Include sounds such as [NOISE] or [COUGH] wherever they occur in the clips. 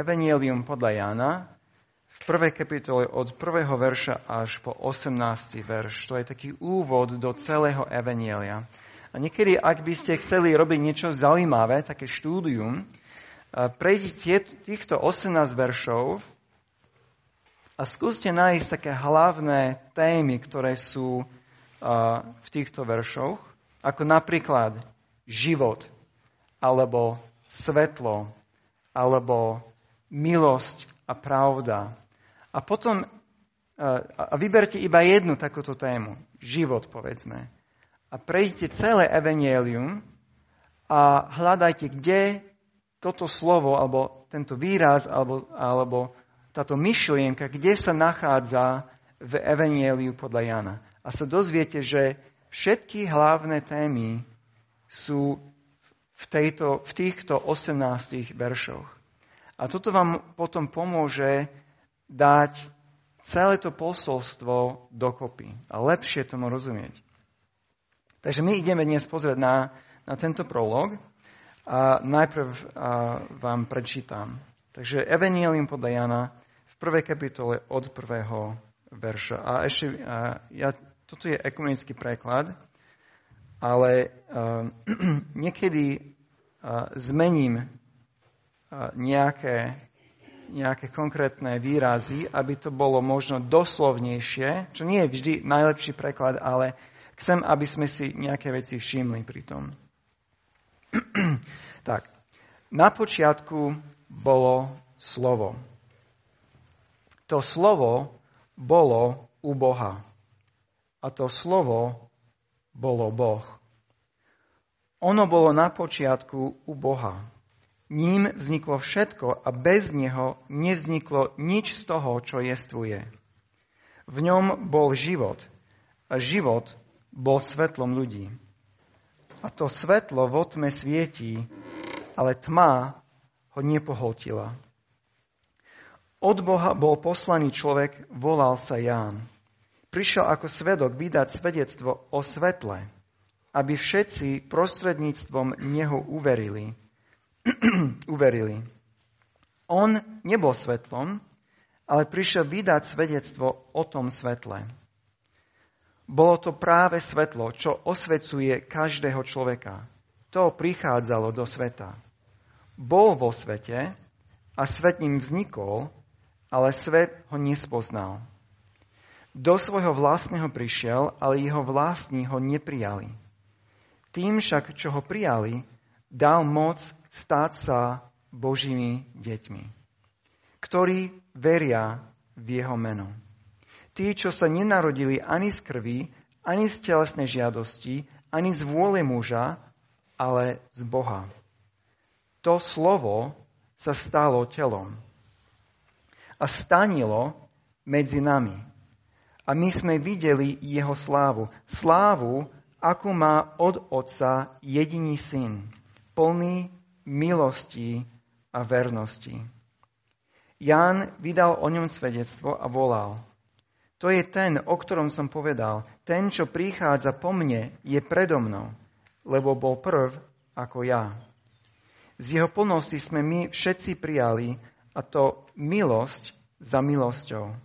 Evangelium podľa Jana v prvej kapitole od prvého verša až po 18. verš. To je taký úvod do celého Evangelia. A niekedy, ak by ste chceli robiť niečo zaujímavé, také štúdium, prejdite týchto 18 veršov a skúste nájsť také hlavné témy, ktoré sú v týchto veršoch, ako napríklad život, alebo svetlo, alebo milosť a pravda. A potom a vyberte iba jednu takúto tému, život povedzme. A prejdite celé evangelium a hľadajte, kde toto slovo, alebo tento výraz, alebo, alebo táto myšlienka, kde sa nachádza v evangeliu podľa Jana. A sa dozviete, že všetky hlavné témy sú v, tejto, v týchto 18 veršoch. A toto vám potom pomôže dať celé to posolstvo dokopy a lepšie tomu rozumieť. Takže my ideme dnes pozrieť na, na tento prolog a najprv a, vám prečítam. Takže Evangelium podľa Jana v prvej kapitole od prvého verša. A ešte, a, ja, toto je ekumenický preklad, ale uh, [CLEARS THROAT] niekedy uh, zmením nejaké, nejaké konkrétne výrazy, aby to bolo možno doslovnejšie, čo nie je vždy najlepší preklad, ale chcem, aby sme si nejaké veci všimli pri tom. [CLEARS THROAT] tak, na počiatku bolo slovo. To slovo bolo u Boha. A to slovo bolo Boh. Ono bolo na počiatku u Boha. Ním vzniklo všetko a bez neho nevzniklo nič z toho, čo jestvuje. V ňom bol život a život bol svetlom ľudí. A to svetlo vo tme svietí, ale tma ho nepoholtila. Od Boha bol poslaný človek, volal sa Ján prišiel ako svedok vydať svedectvo o svetle, aby všetci prostredníctvom neho uverili. [CLEARS THROAT] uverili. On nebol svetlom, ale prišiel vydať svedectvo o tom svetle. Bolo to práve svetlo, čo osvecuje každého človeka. To prichádzalo do sveta. Bol vo svete a svet ním vznikol, ale svet ho nespoznal. Do svojho vlastného prišiel, ale jeho vlastní ho neprijali. Tým však, čo ho prijali, dal moc stáť sa Božími deťmi, ktorí veria v jeho meno. Tí, čo sa nenarodili ani z krvi, ani z telesnej žiadosti, ani z vôle muža, ale z Boha. To slovo sa stalo telom a stanilo medzi nami a my sme videli jeho slávu. Slávu, akú má od Otca jediný syn, plný milosti a vernosti. Ján vydal o ňom svedectvo a volal. To je ten, o ktorom som povedal. Ten, čo prichádza po mne, je predo mnou, lebo bol prv ako ja. Z jeho plnosti sme my všetci prijali, a to milosť za milosťou.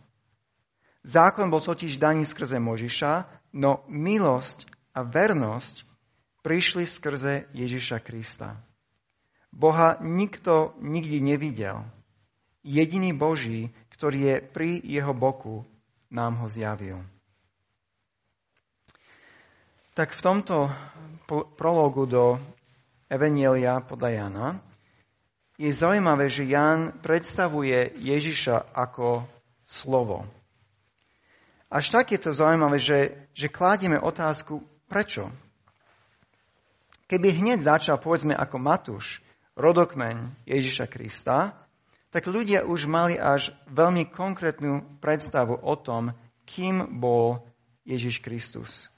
Zákon bol totiž daný skrze Možiša, no milosť a vernosť prišli skrze Ježiša Krista. Boha nikto nikdy nevidel. Jediný Boží, ktorý je pri jeho boku, nám ho zjavil. Tak v tomto prologu do Evanielia podľa Jana je zaujímavé, že Jan predstavuje Ježiša ako slovo. Až tak je to zaujímavé, že, že kládime otázku, prečo? Keby hneď začal, povedzme, ako Matúš, rodokmeň Ježiša Krista, tak ľudia už mali až veľmi konkrétnu predstavu o tom, kým bol Ježiš Kristus.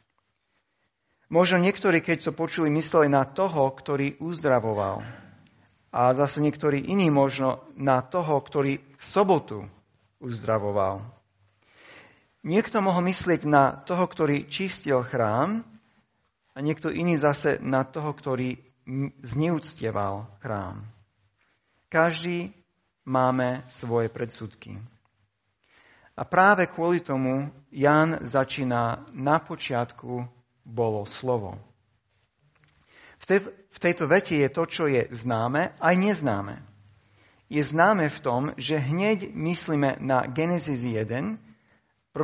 Možno niektorí, keď to počuli, mysleli na toho, ktorý uzdravoval. A zase niektorí iní možno na toho, ktorý v sobotu uzdravoval. Niekto mohol myslieť na toho, ktorý čistil chrám a niekto iný zase na toho, ktorý zneúctieval chrám. Každý máme svoje predsudky. A práve kvôli tomu Jan začína na počiatku bolo slovo. V, tej, v tejto vete je to, čo je známe, aj neznáme. Je známe v tom, že hneď myslíme na Genesis 1,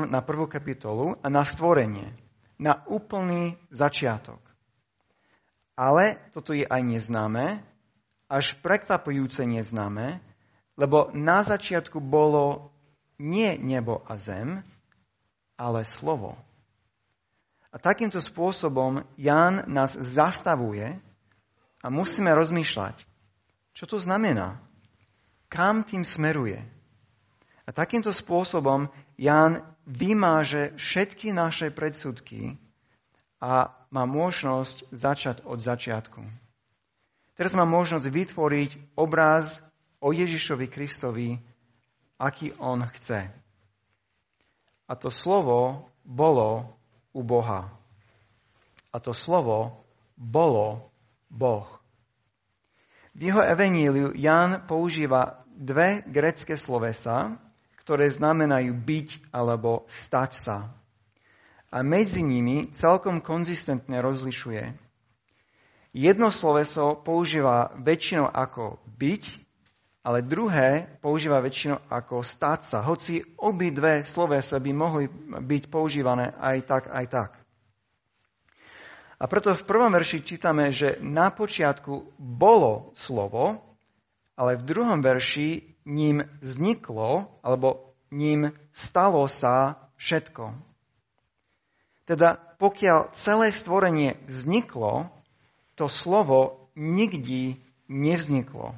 na prvú kapitolu a na stvorenie, na úplný začiatok. Ale toto je aj neznáme, až prekvapujúce neznáme, lebo na začiatku bolo nie nebo a zem, ale slovo. A takýmto spôsobom Jan nás zastavuje a musíme rozmýšľať, čo to znamená, kam tým smeruje. A takýmto spôsobom Jan vymáže všetky naše predsudky a má možnosť začať od začiatku. Teraz má možnosť vytvoriť obraz o Ježišovi Kristovi aký on chce. A to slovo bolo u Boha. A to slovo bolo Boh. V jeho evaníliu Jan používa dve grecké slovesa, ktoré znamenajú byť alebo stať sa. A medzi nimi celkom konzistentne rozlišuje. Jedno sloveso používa väčšinou ako byť ale druhé používa väčšinou ako stať sa, hoci dve slovesa by mohli byť používané aj tak, aj tak. A preto v prvom verši čítame, že na počiatku bolo slovo, ale v druhom verši ním vzniklo, alebo ním stalo sa všetko. Teda pokiaľ celé stvorenie vzniklo, to slovo nikdy nevzniklo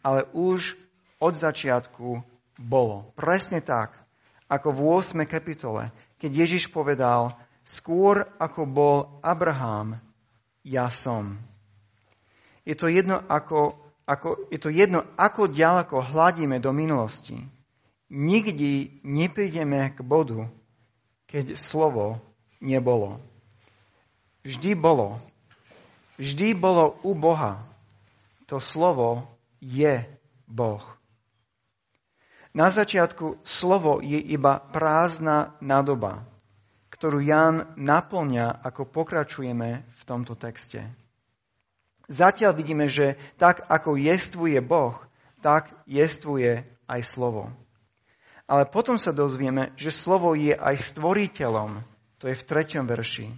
ale už od začiatku bolo. Presne tak, ako v 8. kapitole, keď Ježiš povedal, skôr ako bol Abraham, ja som. Je to jedno, ako, ako, je to jedno, ako ďaleko hladíme do minulosti. Nikdy neprídeme k bodu, keď slovo nebolo. Vždy bolo. Vždy bolo u Boha. To slovo je Boh. Na začiatku slovo je iba prázdna nádoba, ktorú Jan naplňa, ako pokračujeme v tomto texte. Zatiaľ vidíme, že tak ako jestvuje Boh, tak jestvuje aj slovo. Ale potom sa dozvieme, že slovo je aj stvoriteľom, to je v treťom verši.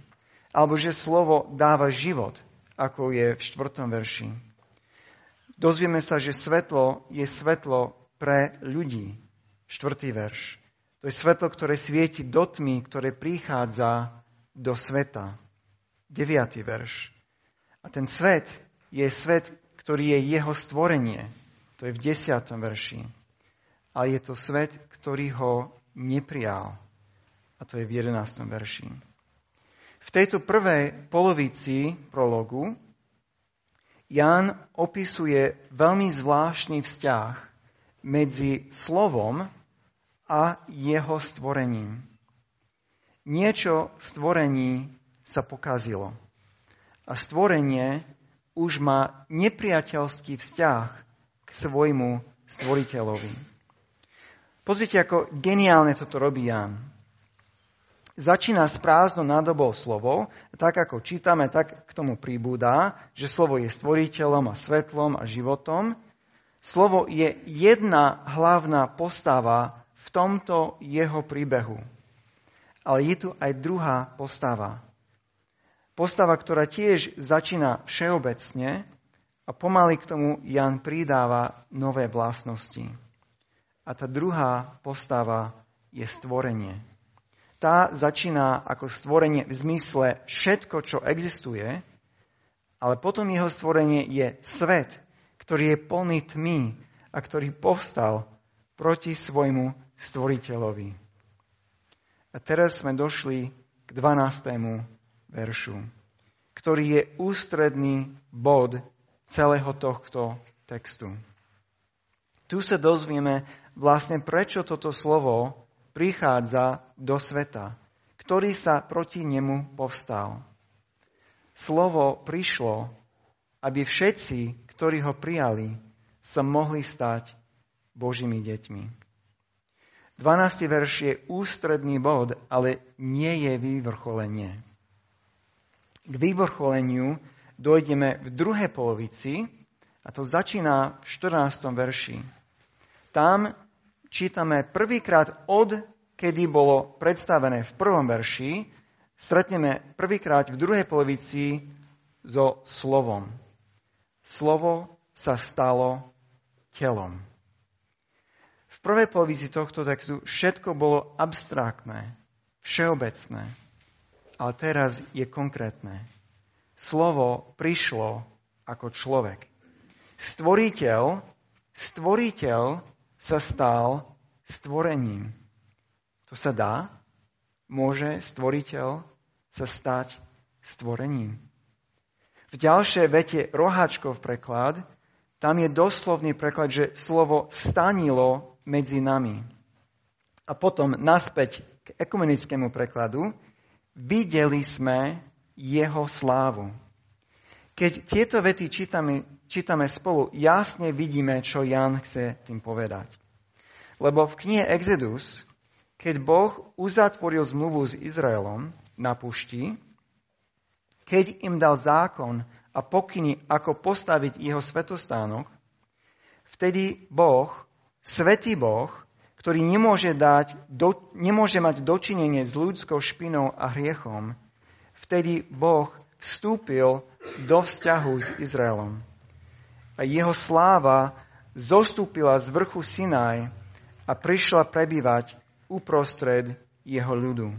Alebo že slovo dáva život, ako je v štvrtom verši. Dozvieme sa, že svetlo je svetlo pre ľudí. Štvrtý verš. To je svetlo, ktoré svieti do tmy, ktoré prichádza do sveta. Deviatý verš. A ten svet je svet, ktorý je jeho stvorenie. To je v desiatom verši. Ale je to svet, ktorý ho neprijal. A to je v jedenáctom verši. V tejto prvej polovici prologu Ján opisuje veľmi zvláštny vzťah medzi slovom a jeho stvorením. Niečo stvorení sa pokazilo. A stvorenie už má nepriateľský vzťah k svojmu stvoriteľovi. Pozrite, ako geniálne toto robí Ján začína s prázdnou nádobou slovo, tak ako čítame, tak k tomu príbúda, že slovo je stvoriteľom a svetlom a životom. Slovo je jedna hlavná postava v tomto jeho príbehu. Ale je tu aj druhá postava. Postava, ktorá tiež začína všeobecne a pomaly k tomu Jan pridáva nové vlastnosti. A tá druhá postava je stvorenie tá začína ako stvorenie v zmysle všetko, čo existuje, ale potom jeho stvorenie je svet, ktorý je plný tmy a ktorý povstal proti svojmu stvoriteľovi. A teraz sme došli k 12. veršu, ktorý je ústredný bod celého tohto textu. Tu sa dozvieme vlastne, prečo toto slovo prichádza do sveta, ktorý sa proti nemu povstal. Slovo prišlo, aby všetci, ktorí ho prijali, sa mohli stať Božími deťmi. 12. verš je ústredný bod, ale nie je vyvrcholenie. K vyvrcholeniu dojdeme v druhej polovici, a to začína v 14. verši. Tam čítame prvýkrát od, kedy bolo predstavené v prvom verši, stretneme prvýkrát v druhej polovici so slovom. Slovo sa stalo telom. V prvej polovici tohto textu všetko bolo abstraktné, všeobecné, ale teraz je konkrétne. Slovo prišlo ako človek. Stvoriteľ, stvoriteľ sa stal stvorením. To sa dá? Môže stvoriteľ sa stať stvorením? V ďalšej vete roháčkov preklad, tam je doslovný preklad, že slovo stanilo medzi nami. A potom naspäť k ekumenickému prekladu, videli sme jeho slávu. Keď tieto vety čítame, čítame spolu, jasne vidíme, čo Jan chce tým povedať. Lebo v knihe Exodus, keď Boh uzatvoril zmluvu s Izraelom na pušti, keď im dal zákon a pokyny, ako postaviť jeho svetostánok, vtedy Boh, svetý Boh, ktorý nemôže, dať, do, nemôže mať dočinenie s ľudskou špinou a hriechom, vtedy Boh vstúpil do vzťahu s Izraelom. A jeho sláva zostúpila z vrchu Sinaj a prišla prebývať uprostred jeho ľudu.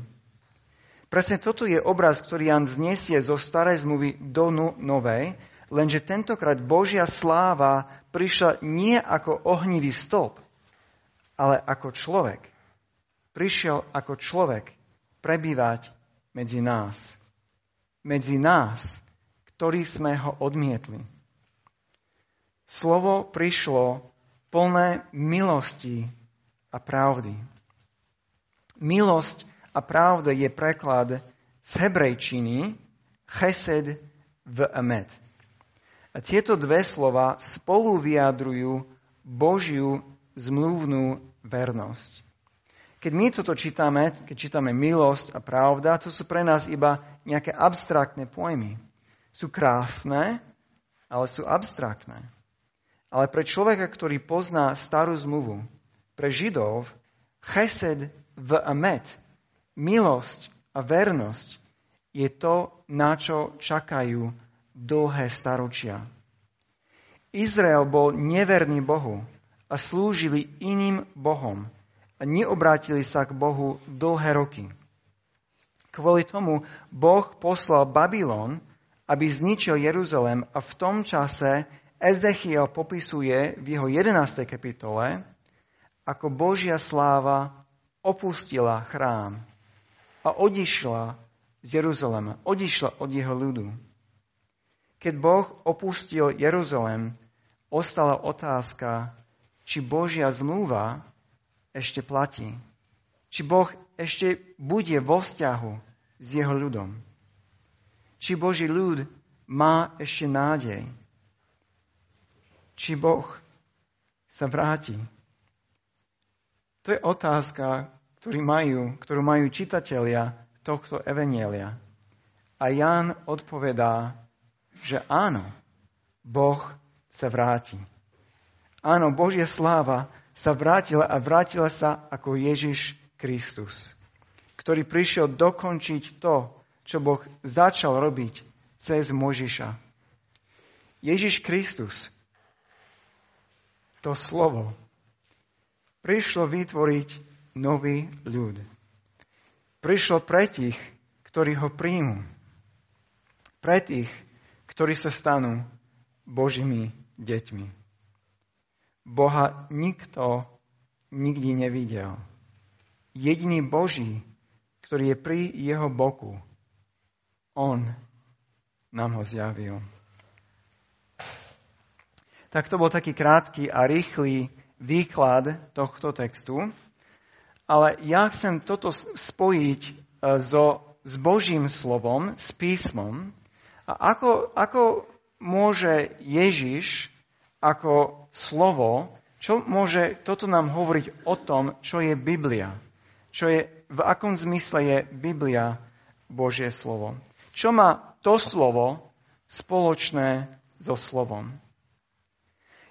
Presne toto je obraz, ktorý Jan znesie zo starej zmluvy do novej, lenže tentokrát Božia sláva prišla nie ako ohnivý stĺp, ale ako človek. Prišiel ako človek prebývať medzi nás. Medzi nás, ktorí sme ho odmietli. Slovo prišlo plné milosti a pravdy. Milosť a pravda je preklad z hebrejčiny chesed v emet. A tieto dve slova spolu vyjadrujú Božiu zmluvnú vernosť. Keď my toto čítame, keď čítame milosť a pravda, to sú pre nás iba nejaké abstraktné pojmy. Sú krásne, ale sú abstraktné. Ale pre človeka, ktorý pozná starú zmluvu, pre Židov, chesed v amet milosť a vernosť je to, na čo čakajú dlhé staročia. Izrael bol neverný Bohu a slúžili iným Bohom a neobrátili sa k Bohu dlhé roky. Kvôli tomu Boh poslal Babylon, aby zničil Jeruzalem a v tom čase Ezechiel popisuje v jeho 11. kapitole, ako Božia sláva opustila chrám a odišla z Jeruzalema, odišla od jeho ľudu. Keď Boh opustil Jeruzalem, ostala otázka, či Božia zmluva ešte platí. Či Boh ešte bude vo vzťahu s jeho ľudom. Či Boží ľud má ešte nádej. Či Boh sa vráti. To je otázka, ktorý majú, ktorú majú čitatelia tohto evenielia. A Ján odpovedá, že áno, Boh sa vráti. Áno, Božia sláva sa vrátila a vrátila sa ako Ježiš Kristus, ktorý prišiel dokončiť to, čo Boh začal robiť cez Možiša. Ježiš Kristus, to slovo, prišlo vytvoriť nový ľud. Prišlo pre tých, ktorí ho príjmu. Pre tých, ktorí sa stanú Božími deťmi. Boha nikto nikdy nevidel. Jediný Boží, ktorý je pri jeho boku, on nám ho zjavil. Tak to bol taký krátky a rýchly výklad tohto textu. Ale ja chcem toto spojiť e, so, s Božím slovom, s písmom. A ako, ako môže Ježiš ako slovo, Čo môže toto nám hovoriť o tom, čo je Biblia? Čo je, v akom zmysle je Biblia Božie slovo? Čo má to slovo spoločné so slovom?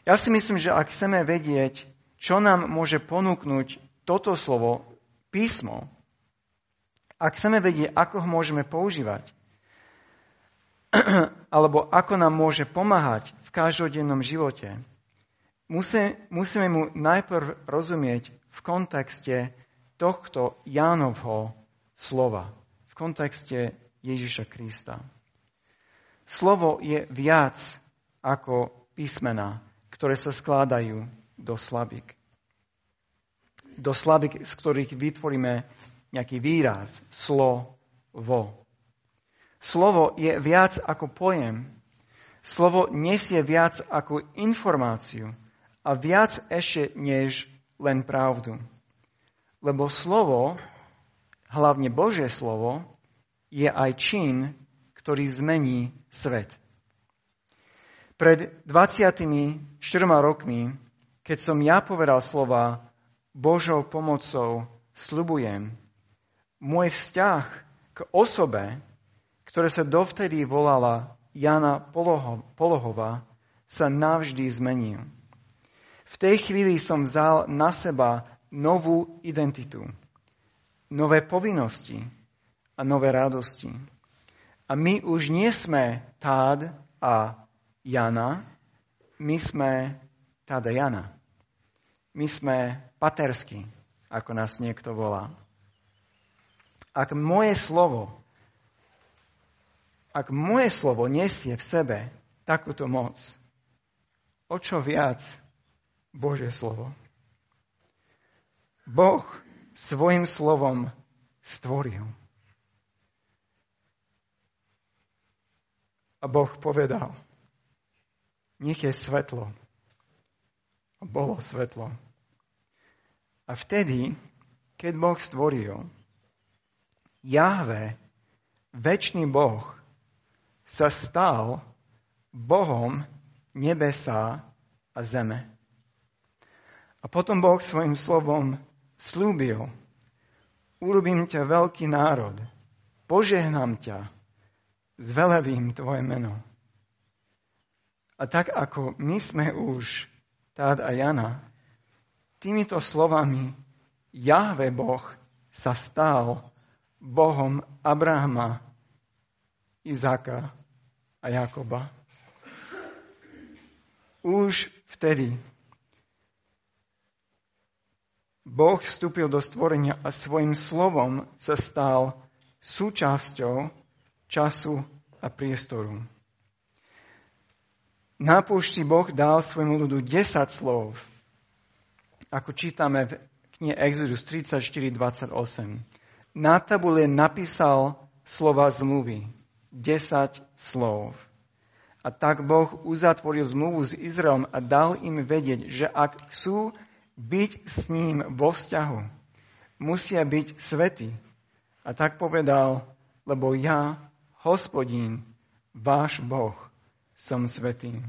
Ja si myslím, že ak chceme vedieť, čo nám môže ponúknuť toto slovo, písmo, ak chceme vedieť, ako ho môžeme používať, [CLEARS THROAT] alebo ako nám môže pomáhať v každodennom živote, musíme, mu najprv rozumieť v kontexte tohto Jánovho slova, v kontexte Ježiša Krista. Slovo je viac ako písmena, ktoré sa skladajú do slabik. Do slabik, z ktorých vytvoríme nejaký výraz, slovo. Slovo je viac ako pojem. Slovo nesie viac ako informáciu a viac ešte než len pravdu. Lebo slovo, hlavne Božie slovo, je aj čin, ktorý zmení svet. Pred 24 rokmi, keď som ja povedal slova Božou pomocou, slubujem, môj vzťah k osobe, ktoré sa dovtedy volala Jana Polohova, sa navždy zmenil. V tej chvíli som vzal na seba novú identitu, nové povinnosti a nové radosti. A my už nie sme Tád a Jana, my sme Tád a Jana. My sme patersky, ako nás niekto volá. Ak moje slovo ak moje slovo nesie v sebe takúto moc, o čo viac Božie slovo. Boh svojim slovom stvoril. A Boh povedal, nech je svetlo. A bolo svetlo. A vtedy, keď Boh stvoril, Jahve, väčší Boh, sa stal Bohom nebesa a zeme. A potom Boh svojim slovom slúbil, urobím ťa veľký národ, požehnám ťa, zvelevím tvoje meno. A tak ako my sme už, Tád a Jana, týmito slovami Jahve Boh sa stal Bohom Abrahama, Izáka a Jakoba. Už vtedy Boh vstúpil do stvorenia a svojim slovom sa stal súčasťou času a priestoru. Na púšti Boh dal svojmu ľudu 10 slov, ako čítame v knihe Exodus 34.28. Na tabule napísal slova zmluvy 10 slov. A tak Boh uzatvoril zmluvu s Izraelom a dal im vedieť, že ak chcú byť s ním vo vzťahu, musia byť svetí. A tak povedal, lebo ja, hospodín, váš Boh, som svetý.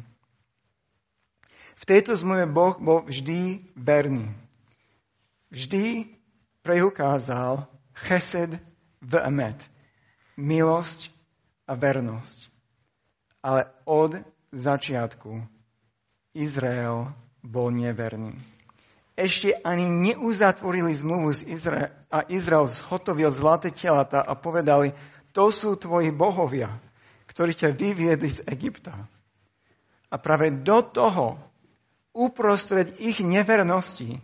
V tejto zmluve Boh bol vždy verný. Vždy preukázal chesed v emet, milosť a vernosť. Ale od začiatku Izrael bol neverný. Ešte ani neuzatvorili zmluvu z Izrael a Izrael zhotovil zlaté telata a povedali, to sú tvoji bohovia, ktorí ťa vyviedli z Egypta. A práve do toho, uprostred ich nevernosti,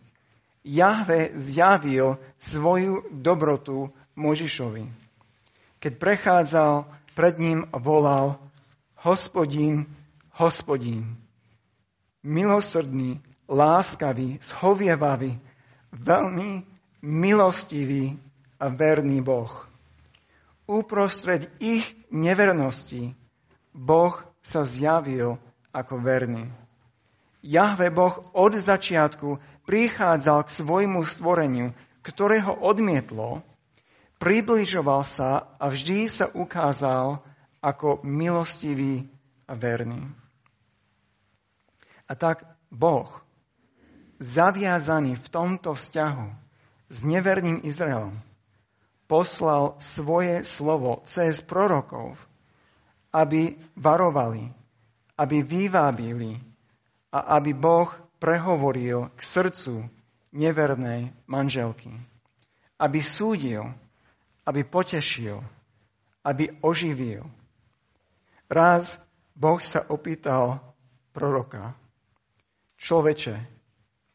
Jahve zjavil svoju dobrotu Možišovi. Keď prechádzal pred ním volal Hospodín, hospodín, milosrdný, láskavý, schovievavý, veľmi milostivý a verný Boh. Uprostred ich nevernosti Boh sa zjavil ako verný. Jahve Boh od začiatku prichádzal k svojmu stvoreniu, ktoré ho odmietlo približoval sa a vždy sa ukázal ako milostivý a verný. A tak Boh zaviazaný v tomto vzťahu s neverným Izraelom, poslal svoje slovo cez prorokov, aby varovali, aby vyvábili a aby Boh prehovoril k srdcu nevernej manželky. Aby súdil, aby potešil, aby oživil. Raz Boh sa opýtal proroka, človeče,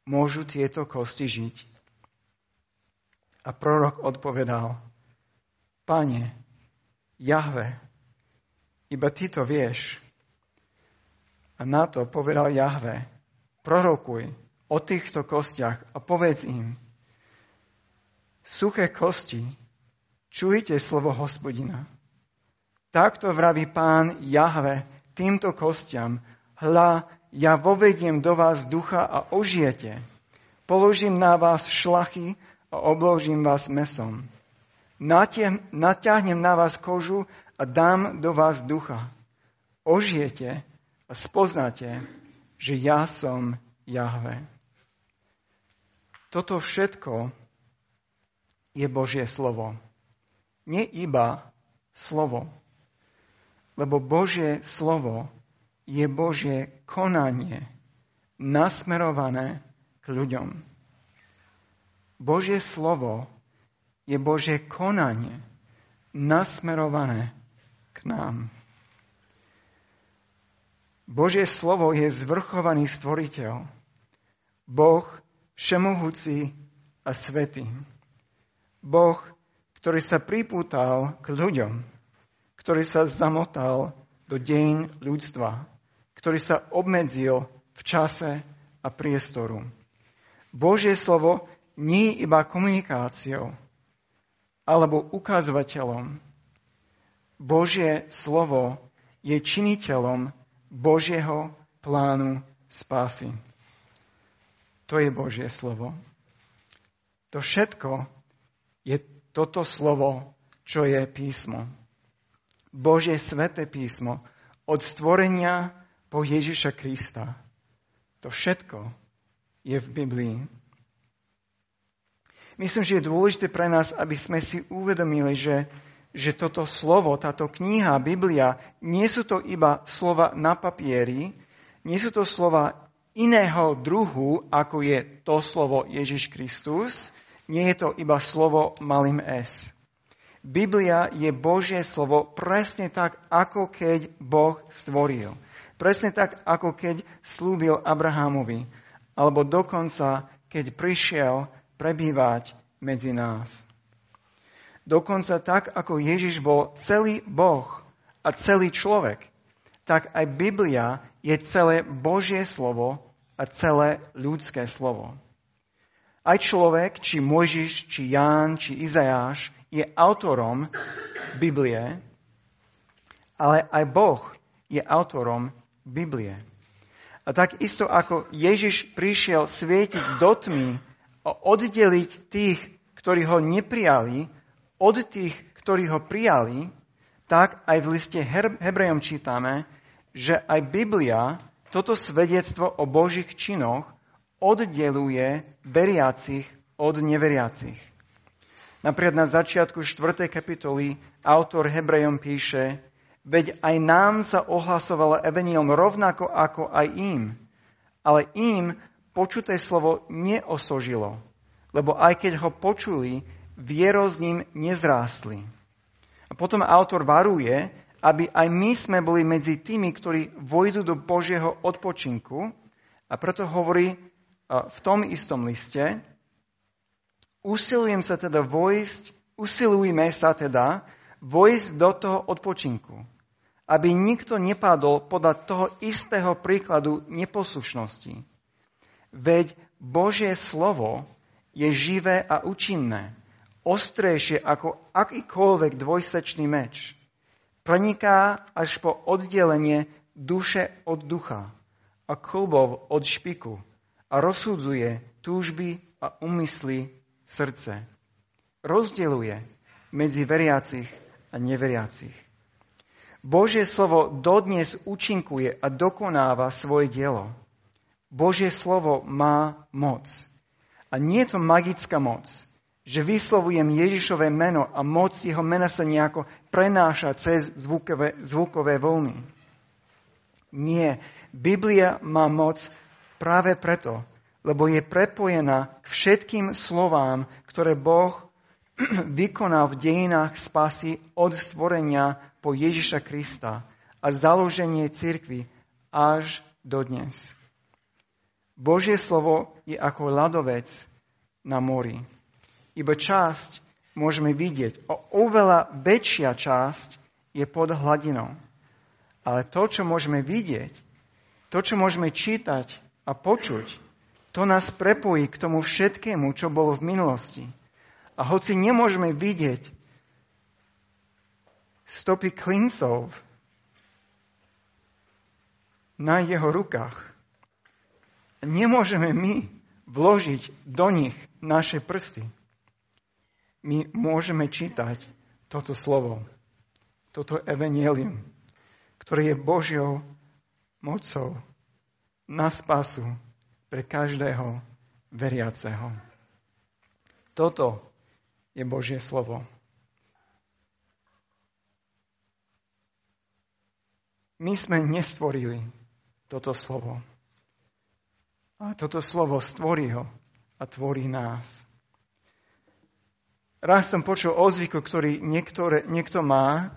môžu tieto kosti žiť? A prorok odpovedal, Pane, Jahve, iba ty to vieš. A na to povedal Jahve, prorokuj o týchto kostiach a povedz im, suché kosti, čujte slovo hospodina. Takto vraví pán Jahve týmto kostiam, hľa, ja vovediem do vás ducha a ožijete. Položím na vás šlachy a obložím vás mesom. Natiahnem na vás kožu a dám do vás ducha. Ožijete a spoznáte, že ja som Jahve. Toto všetko je Božie slovo. Nie iba slovo. Lebo Božie slovo je Božie konanie nasmerované k ľuďom. Božie slovo je Božie konanie nasmerované k nám. Božie slovo je zvrchovaný stvoriteľ. Boh všemohúci a svetý. Boh, ktorý sa pripútal k ľuďom, ktorý sa zamotal do deň ľudstva ktorý sa obmedzil v čase a priestoru. Božie slovo nie je iba komunikáciou alebo ukazovateľom. Božie slovo je činiteľom Božieho plánu spásy. To je Božie slovo. To všetko je toto slovo, čo je písmo. Božie sveté písmo od stvorenia po Ježiša Krista. To všetko je v Biblii. Myslím, že je dôležité pre nás, aby sme si uvedomili, že, že toto slovo, táto kniha, Biblia, nie sú to iba slova na papieri, nie sú to slova iného druhu, ako je to slovo Ježiš Kristus, nie je to iba slovo malým S. Biblia je Božie slovo presne tak, ako keď Boh stvoril. Presne tak, ako keď slúbil Abrahamovi, alebo dokonca, keď prišiel prebývať medzi nás. Dokonca tak, ako Ježiš bol celý Boh a celý človek, tak aj Biblia je celé Božie slovo a celé ľudské slovo. Aj človek, či Mojžiš, či Ján, či Izajáš, je autorom Biblie, ale aj Boh je autorom Biblie. A tak isto ako Ježiš prišiel svietiť do tmy a oddeliť tých, ktorí ho neprijali, od tých, ktorí ho prijali, tak aj v liste Hebrejom čítame, že aj Biblia toto svedectvo o Božích činoch oddeluje veriacich od neveriacich. Napríklad na začiatku 4. kapitoly autor Hebrejom píše, Veď aj nám sa ohlasovalo evenielom rovnako ako aj im. Ale im počuté slovo neosožilo, lebo aj keď ho počuli, viero s ním nezrástli. A potom autor varuje, aby aj my sme boli medzi tými, ktorí vojdu do Božieho odpočinku. A preto hovorí v tom istom liste, usilujem sa teda vojsť, usilujme sa teda vojsť do toho odpočinku aby nikto nepadol podľa toho istého príkladu neposlušnosti. Veď Božie slovo je živé a účinné, ostrejšie ako akýkoľvek dvojsečný meč. Preniká až po oddelenie duše od ducha a klubov od špiku a rozsudzuje túžby a umysly srdce. Rozdeluje medzi veriacich a neveriacich. Božie slovo dodnes účinkuje a dokonáva svoje dielo. Božie slovo má moc. A nie je to magická moc, že vyslovujem Ježišové meno a moc jeho mena sa nejako prenáša cez zvukové, zvukové vlny. Nie. Biblia má moc práve preto, lebo je prepojená k všetkým slovám, ktoré Boh [CLEARS THROAT] vykonal v dejinách spasy od stvorenia po Ježiša Krista a založenie cirkvy až do dnes. Božie slovo je ako ľadovec na mori. Iba časť môžeme vidieť. O oveľa väčšia časť je pod hladinou. Ale to, čo môžeme vidieť, to, čo môžeme čítať a počuť, to nás prepojí k tomu všetkému, čo bolo v minulosti. A hoci nemôžeme vidieť stopy klincov na jeho rukách. Nemôžeme my vložiť do nich naše prsty. My môžeme čítať toto slovo, toto evangelium, ktoré je Božiou mocou na spasu pre každého veriaceho. Toto je Božie slovo. My sme nestvorili toto slovo. A toto slovo stvorí ho a tvorí nás. Raz som počul o zvyku, ktorý niektoré, niekto má,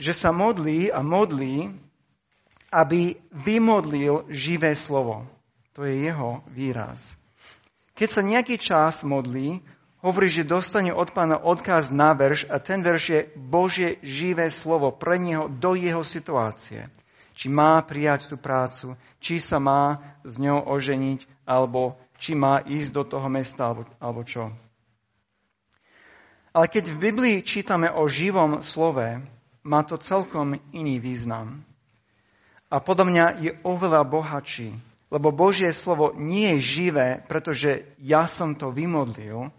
že sa modlí a modlí, aby vymodlil živé slovo. To je jeho výraz. Keď sa nejaký čas modlí, hovorí, že dostane od pána odkaz na verš a ten verš je Božie živé slovo pre neho do jeho situácie či má prijať tú prácu, či sa má s ňou oženiť, alebo či má ísť do toho mesta, alebo, alebo čo. Ale keď v Biblii čítame o živom slove, má to celkom iný význam. A podľa mňa je oveľa bohatší, lebo Božie slovo nie je živé, pretože ja som to vymodlil,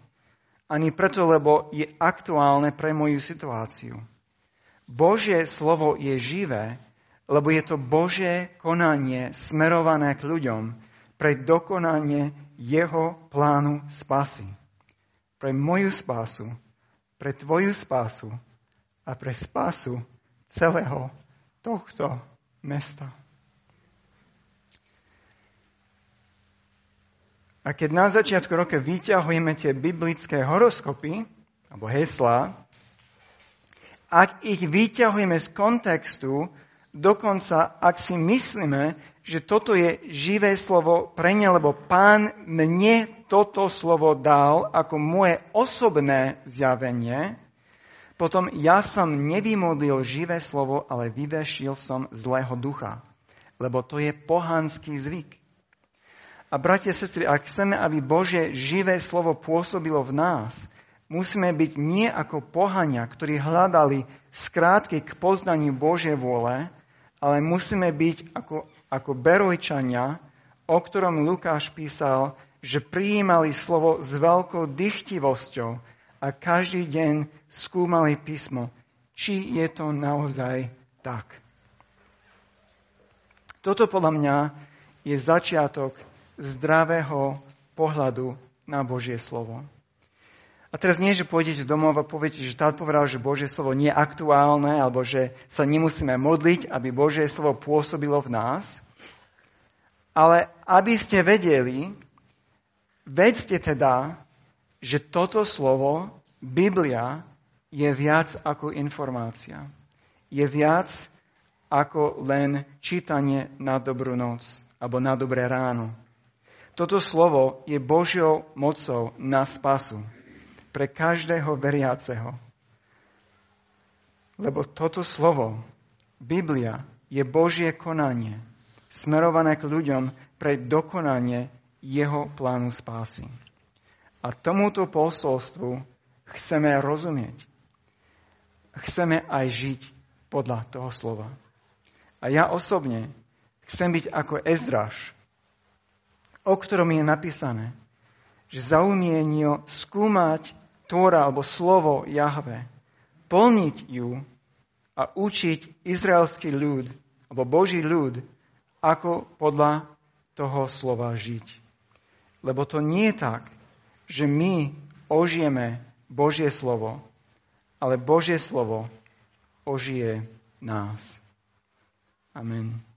ani preto, lebo je aktuálne pre moju situáciu. Božie slovo je živé, lebo je to Božie konanie smerované k ľuďom pre dokonanie jeho plánu spásy. Pre moju spásu, pre tvoju spásu a pre spásu celého tohto mesta. A keď na začiatku roka vyťahujeme tie biblické horoskopy, alebo hesla, ak ich vyťahujeme z kontextu, Dokonca, ak si myslíme, že toto je živé slovo pre ne, lebo pán mne toto slovo dal ako moje osobné zjavenie, potom ja som nevymodlil živé slovo, ale vyvešil som zlého ducha. Lebo to je pohanský zvyk. A bratia sestry, ak chceme, aby Bože živé slovo pôsobilo v nás, musíme byť nie ako pohania, ktorí hľadali skrátky k poznaniu Božej vôle, ale musíme byť ako, ako Berojčania, o ktorom Lukáš písal, že prijímali slovo s veľkou dychtivosťou a každý deň skúmali písmo, či je to naozaj tak. Toto podľa mňa je začiatok zdravého pohľadu na Božie slovo. A teraz nie, že pôjdete domov a poviete, že tát povedal, že Božie slovo nie je aktuálne, alebo že sa nemusíme modliť, aby Božie slovo pôsobilo v nás. Ale aby ste vedeli, vedzte teda, že toto slovo, Biblia, je viac ako informácia. Je viac ako len čítanie na dobrú noc alebo na dobré ráno. Toto slovo je Božiou mocou na spasu pre každého veriaceho. Lebo toto slovo, Biblia, je Božie konanie, smerované k ľuďom pre dokonanie jeho plánu spásy. A tomuto posolstvu chceme rozumieť. Chceme aj žiť podľa toho slova. A ja osobne chcem byť ako Ezraš, o ktorom je napísané, že zaumienil skúmať Tóra alebo slovo Jahve, plniť ju a učiť izraelský ľud alebo Boží ľud, ako podľa toho slova žiť. Lebo to nie je tak, že my ožijeme Božie slovo, ale Božie slovo ožije nás. Amen.